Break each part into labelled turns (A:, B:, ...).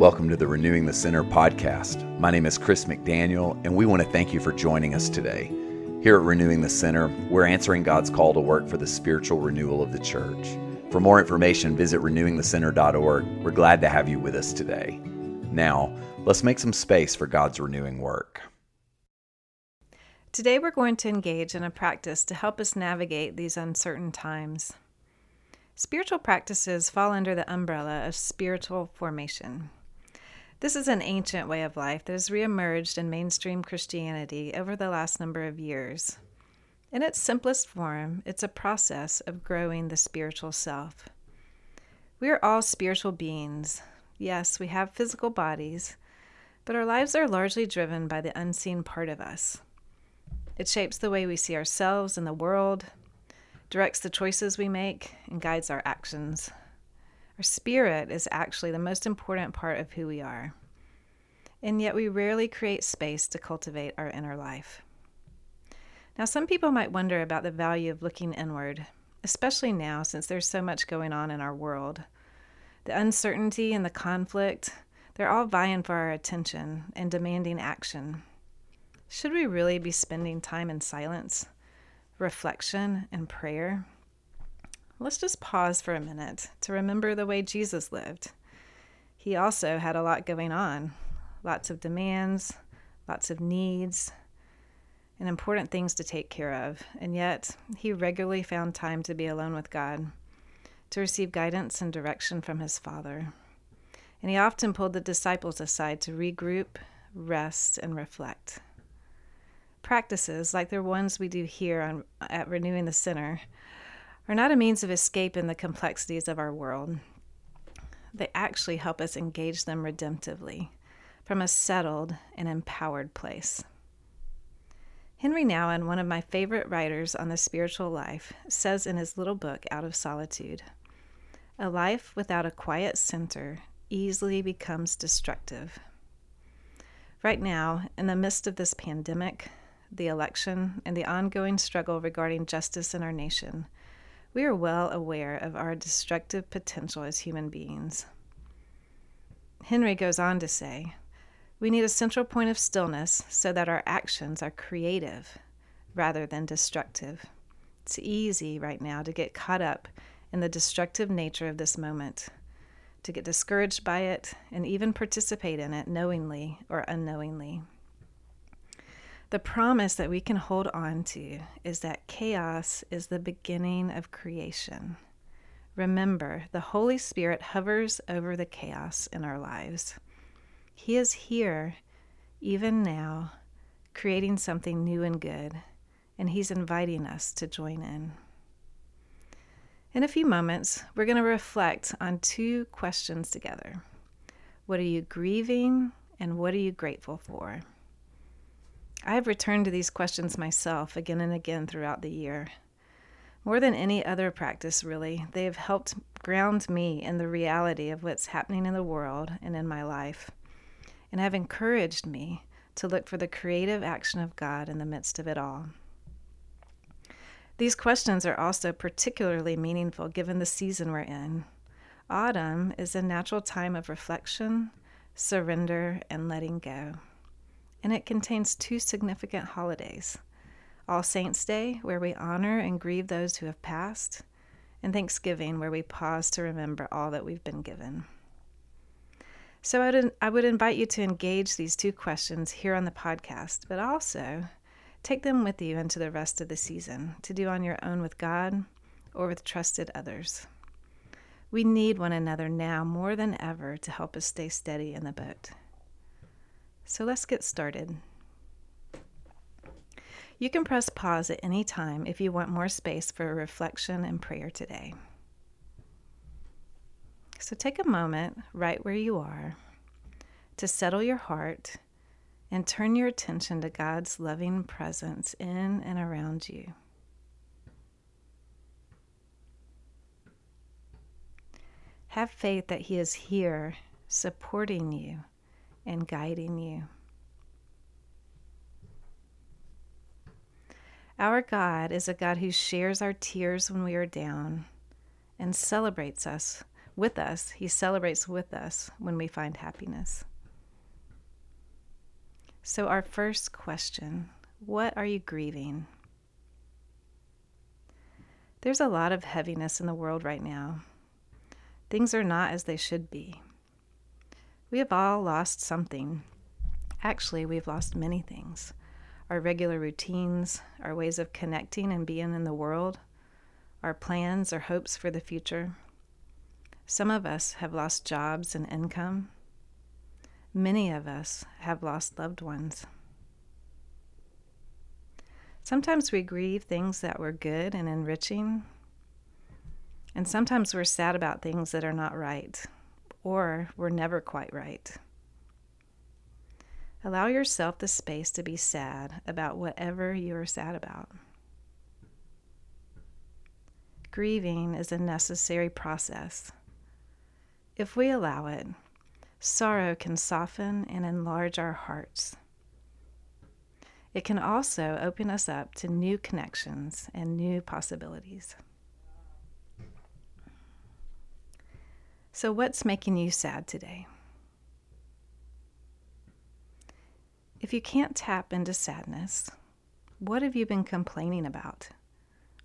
A: Welcome to the Renewing the Center podcast. My name is Chris McDaniel, and we want to thank you for joining us today. Here at Renewing the Center, we're answering God's call to work for the spiritual renewal of the church. For more information, visit renewingthecenter.org. We're glad to have you with us today. Now, let's make some space for God's renewing work.
B: Today, we're going to engage in a practice to help us navigate these uncertain times. Spiritual practices fall under the umbrella of spiritual formation. This is an ancient way of life that has reemerged in mainstream Christianity over the last number of years. In its simplest form, it's a process of growing the spiritual self. We are all spiritual beings. Yes, we have physical bodies, but our lives are largely driven by the unseen part of us. It shapes the way we see ourselves and the world, directs the choices we make, and guides our actions. Our spirit is actually the most important part of who we are. And yet we rarely create space to cultivate our inner life. Now, some people might wonder about the value of looking inward, especially now since there's so much going on in our world. The uncertainty and the conflict, they're all vying for our attention and demanding action. Should we really be spending time in silence? reflection, and prayer, let's just pause for a minute to remember the way Jesus lived. He also had a lot going on lots of demands, lots of needs, and important things to take care of. And yet, he regularly found time to be alone with God, to receive guidance and direction from his Father. And he often pulled the disciples aside to regroup, rest, and reflect practices like the ones we do here on, at Renewing the Center are not a means of escape in the complexities of our world. They actually help us engage them redemptively from a settled and empowered place. Henry Nouwen, one of my favorite writers on the spiritual life, says in his little book, Out of Solitude A life without a quiet center easily becomes destructive. Right now, in the midst of this pandemic, the election, and the ongoing struggle regarding justice in our nation, we are well aware of our destructive potential as human beings. Henry goes on to say, we need a central point of stillness so that our actions are creative rather than destructive. It's easy right now to get caught up in the destructive nature of this moment, to get discouraged by it, and even participate in it knowingly or unknowingly. The promise that we can hold on to is that chaos is the beginning of creation. Remember, the Holy Spirit hovers over the chaos in our lives. He is here, even now, creating something new and good, and He's inviting us to join in. In a few moments, we're going to reflect on two questions together What are you grieving, and what are you grateful for? I have returned to these questions myself again and again throughout the year. More than any other practice, really, they have helped ground me in the reality of what's happening in the world and in my life, and have encouraged me to look for the creative action of God in the midst of it all. These questions are also particularly meaningful given the season we're in. Autumn is a natural time of reflection, surrender, and letting go and it contains two significant holidays All Saints' Day, where we honor and grieve those who have passed, and Thanksgiving, where we pause to remember all that we've been given. So I would, I would invite you to engage these two questions here on the podcast, but also take them with you into the rest of the season to do on your own with God or with trusted others. We need one another now more than ever to help us stay steady in the boat. So let's get started. You can press pause at any time if you want more space for reflection and prayer today. So take a moment right where you are to settle your heart and turn your attention to God's loving presence in and around you. Have faith that He is here supporting you and guiding you. Our God is a God who shares our tears when we are down and celebrates us with us. He celebrates with us when we find happiness. So, our first question what are you grieving? There's a lot of heaviness in the world right now. Things are not as they should be. We have all lost something. Actually, we've lost many things our regular routines, our ways of connecting and being in the world, our plans or hopes for the future. Some of us have lost jobs and income. Many of us have lost loved ones. Sometimes we grieve things that were good and enriching, and sometimes we're sad about things that are not right or were never quite right. Allow yourself the space to be sad about whatever you are sad about. Grieving is a necessary process. If we allow it, sorrow can soften and enlarge our hearts. It can also open us up to new connections and new possibilities. So, what's making you sad today? If you can't tap into sadness, what have you been complaining about?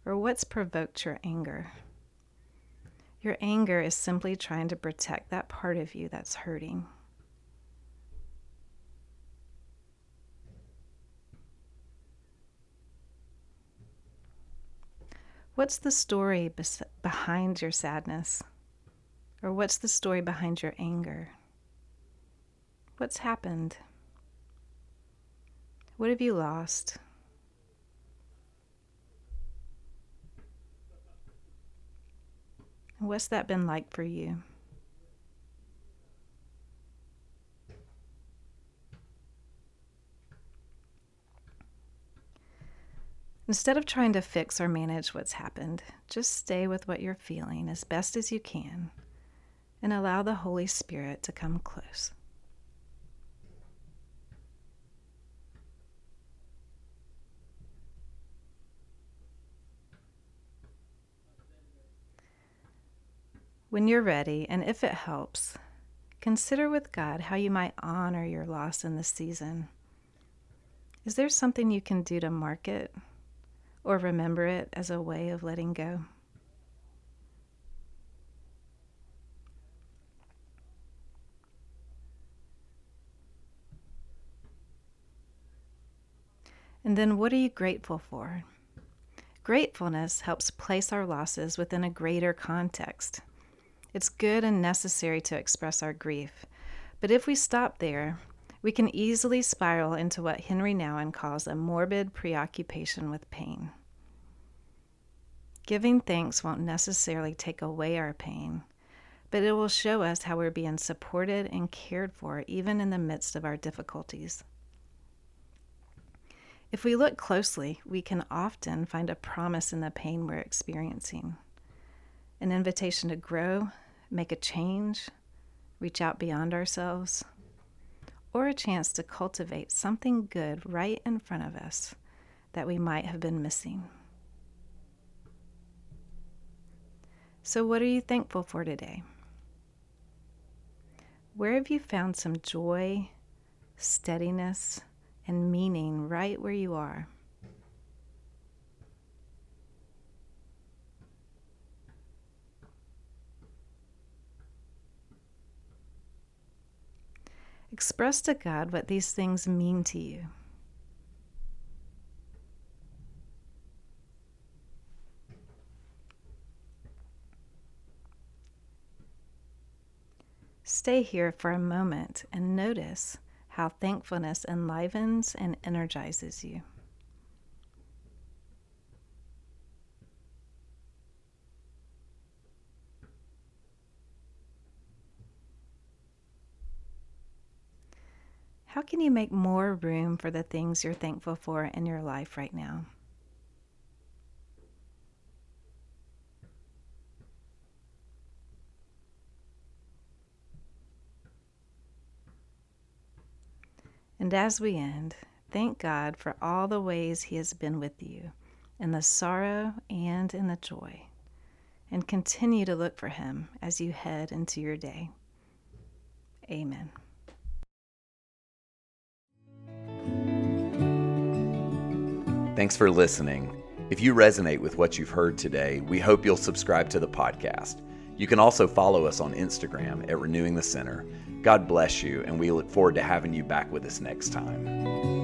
B: Or what's provoked your anger? Your anger is simply trying to protect that part of you that's hurting. What's the story bes- behind your sadness? Or what's the story behind your anger? What's happened? What have you lost? What's that been like for you? Instead of trying to fix or manage what's happened, just stay with what you're feeling as best as you can and allow the Holy Spirit to come close. When you're ready, and if it helps, consider with God how you might honor your loss in this season. Is there something you can do to mark it or remember it as a way of letting go? And then what are you grateful for? Gratefulness helps place our losses within a greater context. It's good and necessary to express our grief. But if we stop there, we can easily spiral into what Henry Nouwen calls a morbid preoccupation with pain. Giving thanks won't necessarily take away our pain, but it will show us how we're being supported and cared for even in the midst of our difficulties. If we look closely, we can often find a promise in the pain we're experiencing, an invitation to grow, make a change, reach out beyond ourselves, or a chance to cultivate something good right in front of us that we might have been missing. So, what are you thankful for today? Where have you found some joy, steadiness, and meaning right where you are? Express to God what these things mean to you. Stay here for a moment and notice how thankfulness enlivens and energizes you. How can you make more room for the things you're thankful for in your life right now? And as we end, thank God for all the ways He has been with you, in the sorrow and in the joy. and continue to look for Him as you head into your day. Amen.
A: Thanks for listening. If you resonate with what you've heard today, we hope you'll subscribe to the podcast. You can also follow us on Instagram at Renewing the Center. God bless you, and we look forward to having you back with us next time.